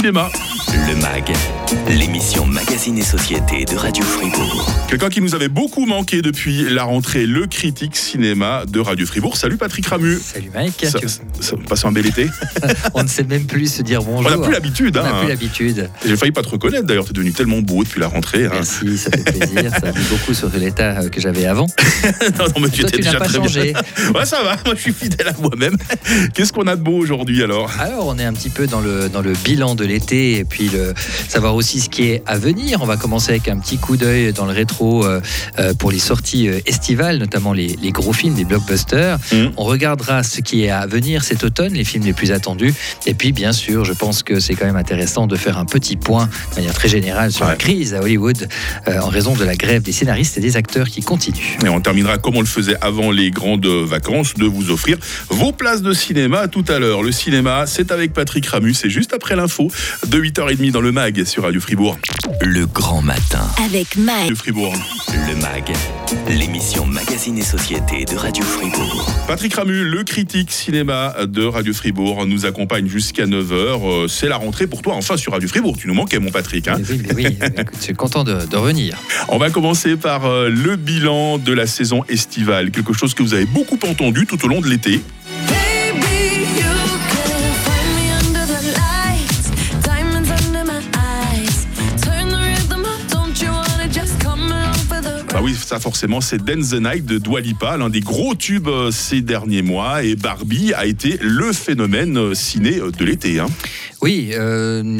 cinéma. Le MAG, l'émission Magazine et Société de Radio Fribourg. Quelqu'un qui nous avait beaucoup manqué depuis la rentrée, le critique cinéma de Radio Fribourg. Salut Patrick Ramu. Salut Mike. Ça, Tu- ça passe un bel été. On ne sait même plus se dire bonjour. On n'a plus l'habitude. On n'a hein. plus l'habitude. J'ai failli pas te reconnaître d'ailleurs, t'es devenu tellement beau depuis la rentrée. hein. Merci, ça fait plaisir. Ça dit beaucoup sur l'état euh, que j'avais avant. non, non, mais tu étais tu déjà pas très changé. bien. Ouais, ça va, moi je suis fidèle à moi-même. Qu'est-ce qu'on a de beau aujourd'hui alors? Alors, on est un petit peu dans le, dans le bilan de l'été et puis le, savoir aussi ce qui est à venir. On va commencer avec un petit coup d'œil dans le rétro euh, euh, pour les sorties euh, estivales, notamment les, les gros films, les blockbusters. Mhm. On regardera ce qui est à venir cet automne, les films les plus attendus. Et puis, bien sûr, je pense que c'est quand même intéressant de faire un petit point de manière très générale sur Ouais. la crise à Hollywood euh, en raison de la grève des scénaristes et des acteurs qui continue. Et on terminera comme on le faisait avant les grandes vacances, de vous offrir vos places de cinéma tout à l'heure. Le cinéma, c'est avec Patrick Ramu, c'est juste après l'info de 8h30 dans le MAG sur Radio Fribourg. Le grand matin. Avec Mike. Radio Fribourg. Le MAG, l'émission Magazine et Société de Radio Fribourg. Patrick Ramu, le critique cinéma de Radio Fribourg, nous accompagne jusqu'à 9h. C'est la rentrée pour toi, enfin sur Radio Fribourg. Tu nous manquais, mon Patrick. hein. Mais oui, mais oui, écoute, je suis content de, de revenir. On va commencer par euh, le bilan de la saison estivale, quelque chose que vous avez beaucoup entendu tout au long de l'été. Forcément, c'est Dance the Night de Dua Lipa, l'un des gros tubes euh, ces derniers mois. Et Barbie a été le phénomène euh, ciné euh, de l'été. hein. Oui,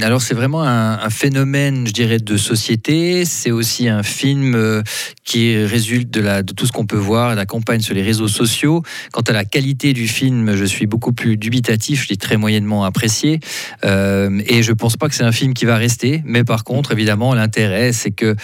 alors c'est vraiment un, phénomène, je dirais, de société. C'est aussi un film qui résulte de, tout ce qu'on peut voir, la campagne sur les réseaux sociaux. Quant à la qualité du film, je suis beaucoup plus dubitatif, je l'ai très moyennement apprécié. Et je pense pas que c'est un film qui va rester. Mais par contre, évidemment, l'intérêt, c'est que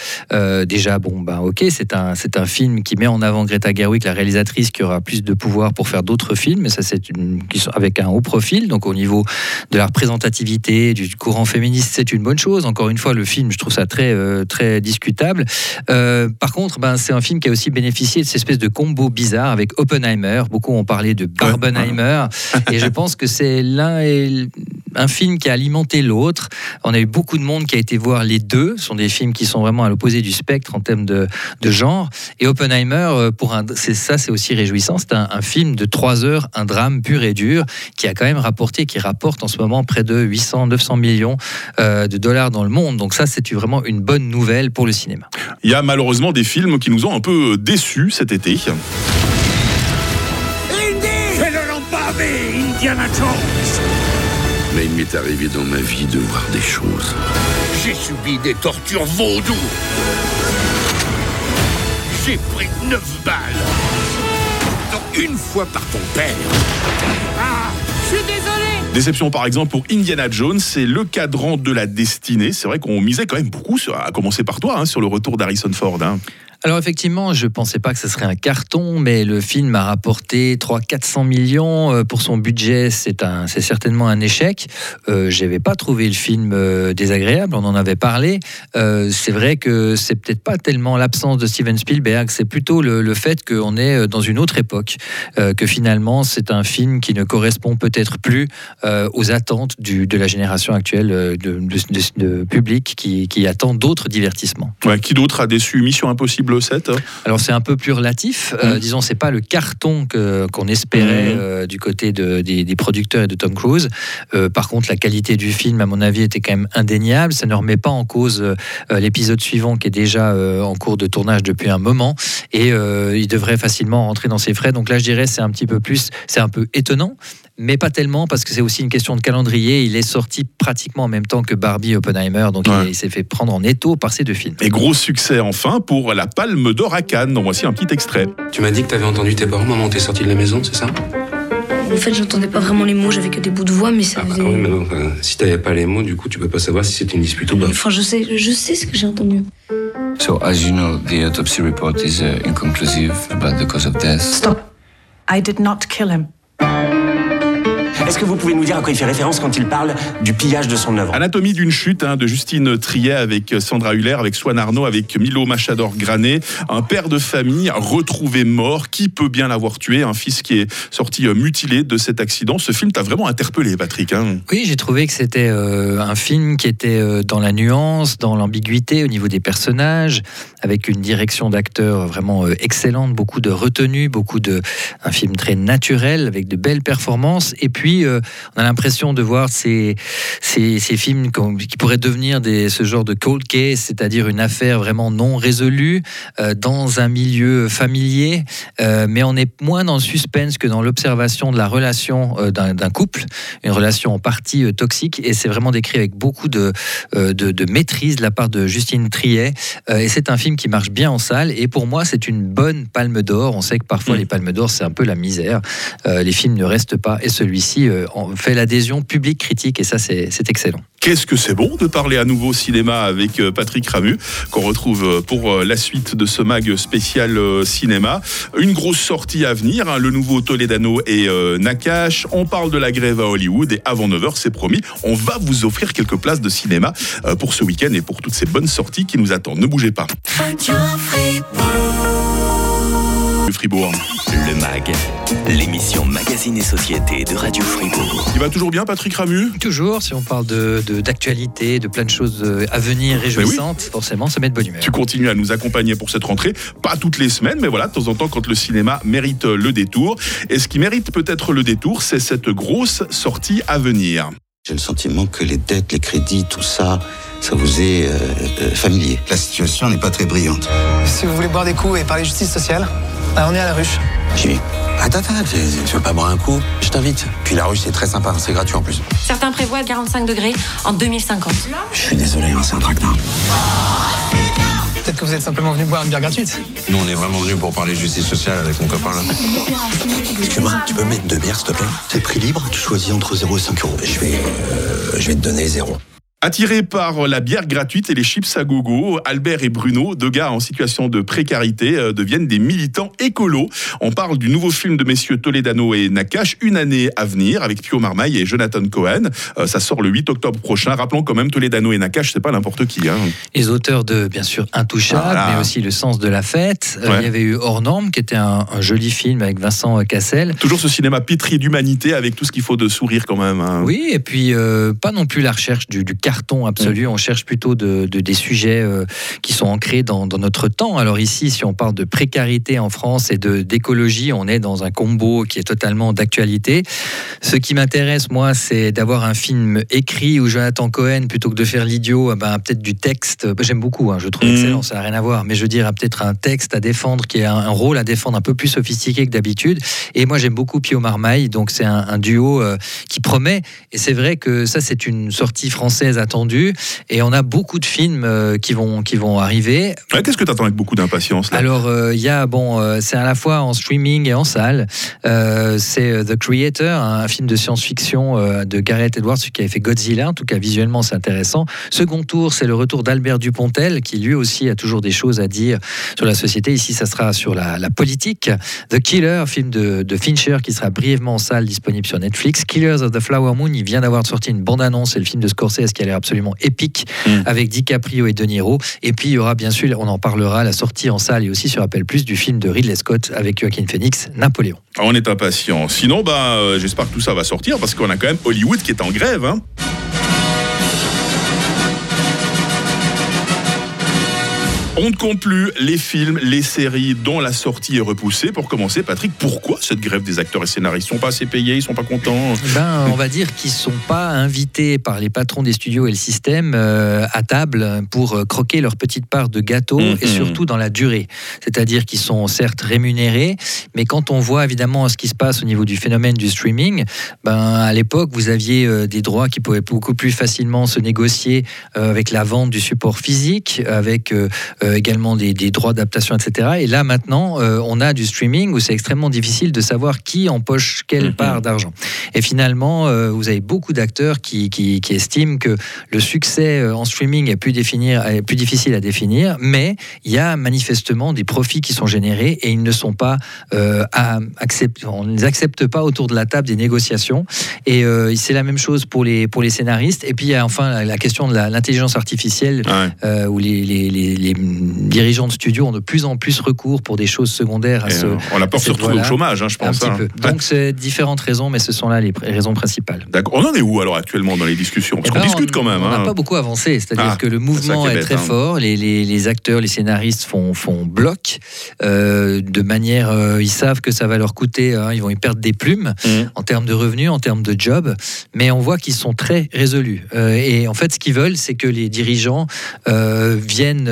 déjà, bon, ben ok, c'est un, c'est un film qui met en avant Greta Gerwig, la réalisatrice, qui aura plus de pouvoir pour faire d'autres films. Et ça, c'est une, qui sont avec un haut profil. Donc au niveau de la représentativité du courant féministe, c'est une bonne chose. Encore une fois, le film, je trouve ça très, euh, très discutable. Euh, par contre, ben, c'est un film qui a aussi bénéficié de cette espèce de combo bizarre avec Oppenheimer. Beaucoup ont parlé de Barbenheimer. et je pense que c'est l'un et un film qui a alimenté l'autre. On a eu beaucoup de monde qui a été voir les deux. Ce sont des films qui sont vraiment à l'opposé du spectre en termes de, de genre. Et Oppenheimer, euh, pour un, c'est ça, c'est aussi réjouissant. C'est un, un film de trois heures, un drame pur et dur, qui a quand même rapporté, qui rapporte en ce moment près de 800, 900 millions euh, de dollars dans le monde. Donc ça, c'est vraiment une bonne nouvelle pour le cinéma. Il y a malheureusement des films qui nous ont un peu déçus cet été. Mais il m'est arrivé dans ma vie de voir des choses. J'ai subi des tortures vaudou. J'ai pris neuf balles. Dont une fois par ton père. Ah, je suis désolé. Déception par exemple pour Indiana Jones, c'est le cadran de la destinée. C'est vrai qu'on misait quand même beaucoup, sur, à commencer par toi, hein, sur le retour d'Harrison Ford. hein. Alors effectivement, je ne pensais pas que ce serait un carton, mais le film a rapporté 300-400 millions. Euh, Pour son budget, c'est certainement un échec. Euh, je n'avais pas trouvé le film euh, désagréable, on en avait parlé. Euh, c'est vrai que c'est peut-être pas tellement l'absence de Steven Spielberg, c'est plutôt le, fait qu'on est dans une autre époque, que finalement c'est un film qui ne correspond peut-être plus aux attentes de la génération actuelle de, de- public qui, attend d'autres divertissements. Qui d'autre a déçu Mission Impossible 7 Alors c'est un peu plus relatif. Euh, Mhm. disons, c'est pas le carton qu'on espérait Mhm. euh, du côté de- des, des producteurs et de Tom Cruise. Euh, par contre, la qualité du film, à mon avis, était quand même indéniable. Ça ne remet pas en cause l'épisode suivant qui est déjà en cours de tournage depuis un moment et il devrait facilement rentrer dans ses frais. Donc là, je dirais, c'est un petit peu plus, c'est un peu étonnant. Mais pas tellement parce que c'est aussi une question de calendrier. Il est sorti pratiquement en même temps que Barbie Oppenheimer, donc Ouais. il, il s'est fait prendre en étau par ces deux films. Et gros succès enfin pour la Palme d'Or à Cannes. Voici un petit extrait. Tu m'as dit que t'avais entendu tes parents, maman, t'es sorti de la maison, c'est ça? En fait, j'entendais pas vraiment les mots, j'avais que des bouts de voix, mais ça Ah bah oui, mais non, enfin, si t'avais pas les mots, du coup, tu peux pas savoir si c'était une dispute ou pas. Enfin, je sais, je sais ce que j'ai entendu. So, as you know, the autopsy report is uh, inconclusive about the cause of death. Stop. I did not kill him. Est-ce que vous pouvez nous dire à quoi il fait référence quand il parle du pillage de son œuvre Anatomie d'une chute hein, de Justine Triet avec Sandra Huller, avec Swan Arnaud, avec Milo Machador Granet. Un père de famille retrouvé mort. Qui peut bien l'avoir tué? Un fils qui est sorti euh, mutilé de cet accident. Ce film t'a vraiment interpellé, Patrick. hein. Oui, j'ai trouvé que c'était euh, un film qui était euh, dans la nuance, dans l'ambiguïté au niveau des personnages, avec une direction d'acteurs vraiment euh, excellente, beaucoup de retenue, beaucoup de un film très naturel avec de belles performances. Et puis, euh, on a l'impression de voir ces, ces, ces films qui pourraient devenir des, ce genre de cold case, c'est-à-dire une affaire vraiment non résolue euh, dans un milieu familier, euh, mais on est moins dans le suspense que dans l'observation de la relation d'un couple, une relation en partie toxique, et c'est vraiment décrit avec beaucoup de, de, de maîtrise de la part de Justine Triet. Et c'est un film qui marche bien en salle, et pour moi, c'est une bonne palme d'or. On sait que parfois, Mm. les palmes d'or, c'est un peu la misère. Les films ne restent pas, et celui-ci euh, en fait l'adhésion publique critique, et ça, c'est excellent. Qu'est-ce que c'est bon de parler à nouveau cinéma avec euh, Patrick Ramu, qu'on retrouve euh, pour euh, la suite de ce mag spécial euh, cinéma. Une grosse sortie à venir, hein, le nouveau Toledano et euh, Nakash. On parle de la grève à Hollywood et avant 9h, c'est promis, on va vous offrir quelques places de cinéma euh, pour ce week-end et pour toutes ces bonnes sorties qui nous attendent. Ne bougez pas. Fribourg. Le MAG, l'émission Magazine et Société de Radio Fribourg. Il va toujours bien, Patrick Ramu? Toujours, si on parle de de- d'actualité, de, plein de choses euh, à venir réjouissantes, forcément, ça met de bonne humeur. Tu continues à nous accompagner pour cette rentrée, pas toutes les semaines, mais voilà, de temps en temps, quand le cinéma mérite le détour. Et ce qui mérite peut-être le détour, c'est cette grosse sortie à venir. J'ai le sentiment que les dettes, les crédits, tout ça, ça vous est euh, euh, familier. La situation n'est pas très brillante. Si vous voulez boire des coups et parler justice sociale, bah, on est à la ruche. J'y vais. Attends, attends, tu, veux pas boire un coup? Je t'invite. Puis la ruche, c'est très sympa, c'est gratuit en plus. Certains prévoient 45 degrés en 2050. Je suis désolé, hein, c'est un traquenard. Peut-être que vous êtes simplement venu boire une bière gratuite. Nous, on est vraiment venus pour parler justice sociale avec mon copain là. Excuse-moi, tu peux mettre deux bières, s'il te plaît? C'est prix libre, tu choisis entre 0 et 5 euros. Je vais, euh, je vais te donner 0. Attirés par la bière gratuite et les chips à gogo, Albert et Bruno, deux gars en situation de précarité, euh, deviennent des militants écolos. On parle du nouveau film de messieurs Toledano et Nakash, Une année à venir, avec Pio Marmaille et Jonathan Cohen. Euh, ça sort le 8 octobre prochain. Rappelons quand même Toledano et Nakash, c'est pas n'importe qui. Hein. Les auteurs de, bien sûr, Intouchable, Voilà. mais aussi Le sens de la fête. Euh, Ouais. il y avait eu Hors Norme, qui était un, un joli film avec Vincent Cassel. Toujours ce cinéma pétri d'humanité avec tout ce qu'il faut de sourire quand même. hein. Oui, et puis euh, pas non plus la recherche du, du carton absolu. On cherche plutôt de, de- des sujets euh, qui sont ancrés dans, dans notre temps. Alors ici, si on parle de précarité en France et de d'écologie, on est dans un combo qui est totalement d'actualité. Ce qui m'intéresse, moi, c'est d'avoir un film écrit où Jonathan Cohen, plutôt que de faire l'idiot, eh ben, peut-être du texte. J'aime beaucoup, hein, je trouve Mhm. excellent, ça n'a rien à voir. Mais je veux dire, peut-être un texte à défendre qui est un, un rôle à défendre un peu plus sophistiqué que d'habitude. Et moi, j'aime beaucoup Pio Marmaille, donc c'est un, un duo euh, qui promet. Et c'est vrai que ça, c'est une sortie française attendue. Et on a beaucoup de films euh, qui, vont, qui vont arriver. Ouais, Qu'est-ce que tu attends avec beaucoup d'impatience Alors, euh, il y a, bon, euh, c'est à la fois en streaming et en salle. C'est The Creator, un film de science-fiction de Gareth Edwards qui avait fait Godzilla. En tout cas, visuellement, c'est intéressant. Second tour, c'est le retour d'Albert Dupontel, qui lui aussi a toujours des choses à dire sur la société. Ici, ça sera sur la, la politique. The Killer, film de, de Fincher, qui sera brièvement en salle, disponible sur Netflix. Killers of the Flower Moon, il vient d'avoir sorti une bande-annonce. C'est le film de Scorsese qui a l'air absolument épique avec DiCaprio et De Niro. Et puis, il y aura bien sûr, on en parlera, la sortie en salle et aussi sur Apple Plus du film de Ridley Scott avec Joaquin Phoenix, Napoléon. On est impatient. Sinon, bah, euh, j'espère que tout ça va sortir parce qu'on a quand même Hollywood qui est en grève. hein. On ne compte plus les films, les séries dont la sortie est repoussée. Pour commencer, Patrick, pourquoi cette grève des acteurs et scénaristes? Ils sont pas assez payés, ils sont pas contents? Ben, on va dire qu'ils sont pas invités par les patrons des studios et le système euh, à table pour euh, croquer leur petite part de gâteau Mhm. et surtout dans la durée. C'est-à-dire qu'ils sont certes rémunérés, mais quand on voit évidemment ce qui se passe au niveau du phénomène du streaming, ben à l'époque vous aviez euh, des droits qui pouvaient beaucoup plus facilement se négocier avec la vente du support physique, avec euh, également des, des droits d'adaptation, etc. Et là maintenant, euh, on a du streaming où c'est extrêmement difficile de savoir qui empoche quelle Mhm. part d'argent. Et finalement, euh, vous avez beaucoup d'acteurs qui, qui, qui estiment que le succès euh, en streaming est plus, définir, est plus difficile à définir, mais il y a manifestement des profits qui sont générés et ils ne sont pas euh, à accept- on ne les accepte pas autour de la table des négociations. Et euh, c'est la même chose pour les, pour les scénaristes. Et puis il y a enfin la, la question de l'intelligence artificielle, Ouais. euh, où les, les- les- les dirigeants de studios ont de plus en plus recours pour des choses secondaires à Et, ce, euh, on la porte surtout au chômage, hein, je un pense. petit hein. peu. Donc c'est différentes raisons, mais ce sont là les raisons principales. D'accord. On en est où alors actuellement dans les discussions? Parce Eh qu'on ben, discute on- quand même. On n'a hein. pas beaucoup avancé, c'est-à-dire Ah, que le mouvement est très fort, les, les- les acteurs, les scénaristes font, font bloc, euh, de manière, euh, ils savent que ça va leur coûter, ils vont y perdre des plumes Mhm. en termes de revenus, en termes de job, mais on voit qu'ils sont très résolus. Euh, et en fait, ce qu'ils veulent, c'est que les dirigeants viennent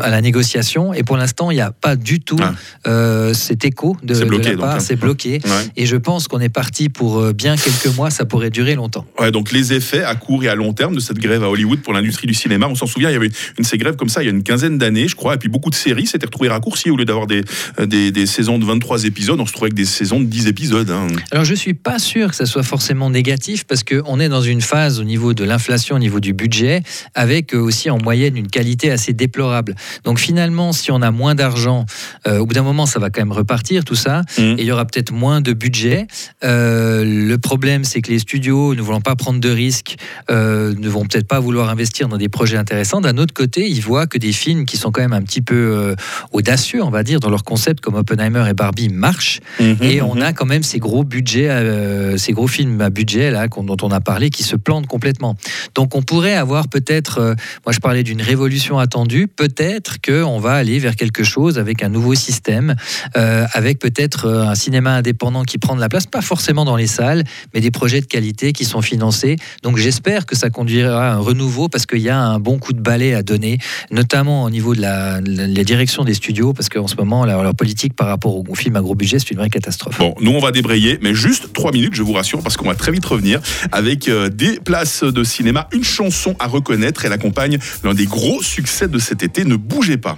à la négociation, et pour l'instant, il n'y a pas du tout Ah. euh, cet écho de, C'est de bloqué, la part, hein. c'est bloqué. Ouais. Et je pense qu'on est parti pour euh, bien quelques mois, ça pourrait durer longtemps. Ouais, donc les effets à court et à long terme de cette grève à Hollywood pour l'industrie du cinéma. On s'en souvient, il y avait une de ces grèves comme ça il y a une quinzaine d'années, je crois, et puis beaucoup de séries s'étaient retrouvées raccourcies au lieu d'avoir des, euh, des, des saisons de 23 épisodes, on se trouvait avec des saisons de 10 épisodes. hein. Alors je suis pas sûr que ça soit forcément négatif parce qu'on est dans une phase au niveau de l'inflation, au niveau du budget, avec aussi en moyenne une qualité assez déplorable. Donc finalement, si on a moins d'argent, euh, au bout d'un moment, ça va quand même repartir tout ça, Mhm. et il y aura peut-être moins de budget. Euh, le problème, c'est que les studios, ne voulant pas prendre de risques, euh, ne vont peut-être pas vouloir investir dans des projets intéressants. D'un autre côté, ils voient que des films qui sont quand même un petit peu audacieux, on va dire, dans leur concept, comme Oppenheimer et Barbie, marchent. Et on a quand même ces gros budgets, ces gros films à budget là dont on a parlé qui se plantent complètement. Donc on pourrait avoir peut-être, moi je parlais d'une révolution attendue, peut-être que on va aller vers quelque chose avec un nouveau système, euh, avec peut-être euh, un cinéma indépendant qui prend de la place, pas forcément dans les salles, mais des projets de qualité qui sont financés. Donc j'espère que ça conduira à un renouveau parce qu'il y a un bon coup de balai à donner, notamment au niveau de la, direction des studios, parce qu'en ce moment leur, politique par rapport aux films à gros budget, c'est une vraie catastrophe. Bon, nous on va débrayer, mais juste trois minutes, je vous rassure, parce qu'on va très vite revenir avec euh, des places de cinéma, une chanson à reconnaître. Elle accompagne l'un des gros succès de cet été. Ne bougez pas.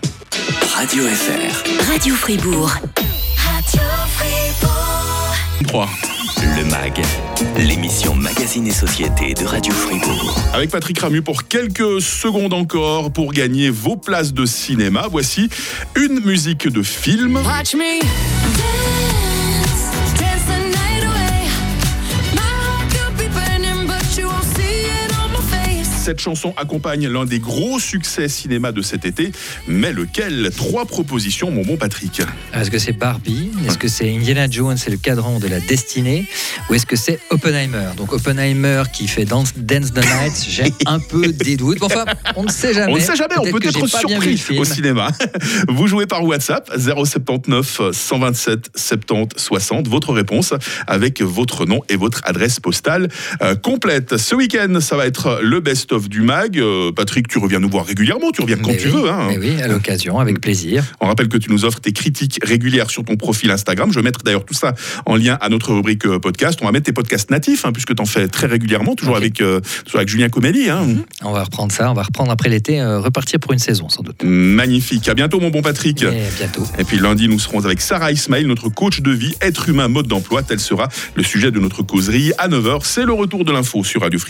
Radio FR. Radio Fribourg. Radio Fribourg. 3. Le MAG. L'émission Magazine et Société de Radio Fribourg. Avec Patrick Ramu pour quelques secondes encore pour gagner vos places de cinéma. Voici une musique de film. Watch me Cette chanson accompagne l'un des gros succès cinéma de cet été. Mais lequel? Trois propositions, mon bon Patrick. Est-ce que c'est Barbie? Est-ce que c'est Indiana Jones et le cadran de la destinée? Ou est-ce que c'est Oppenheimer? Donc Oppenheimer qui fait Dance, Dance the Night, j'ai un peu des doutes. Mais Enfin, on ne sait jamais. On ne sait jamais, on peut être surpris au cinéma. Vous jouez par WhatsApp 079 127 70 60. Votre réponse avec votre nom et votre adresse postale euh, complète. Ce week-end, ça va être le best-of du mag. Euh, Patrick, tu reviens nous voir régulièrement, tu reviens quand Mais tu oui, veux. hein. mais oui, à l'occasion, avec plaisir. On rappelle que tu nous offres tes critiques régulières sur ton profil Instagram. Je vais mettre d'ailleurs tout ça en lien à notre rubrique euh, podcast. On va mettre tes podcasts natifs, hein, puisque tu en fais très régulièrement, toujours, avec, euh, toujours avec Julien Comelli. hein. On va reprendre ça, on va reprendre après l'été, euh, repartir pour une saison sans doute. Magnifique. À bientôt, mon bon Patrick. Et bientôt. Et puis lundi, nous serons avec Sarah Ismail, notre coach de vie, être humain, mode d'emploi. Tel sera le sujet de notre causerie à 9h. C'est le retour de l'info sur Radio Free.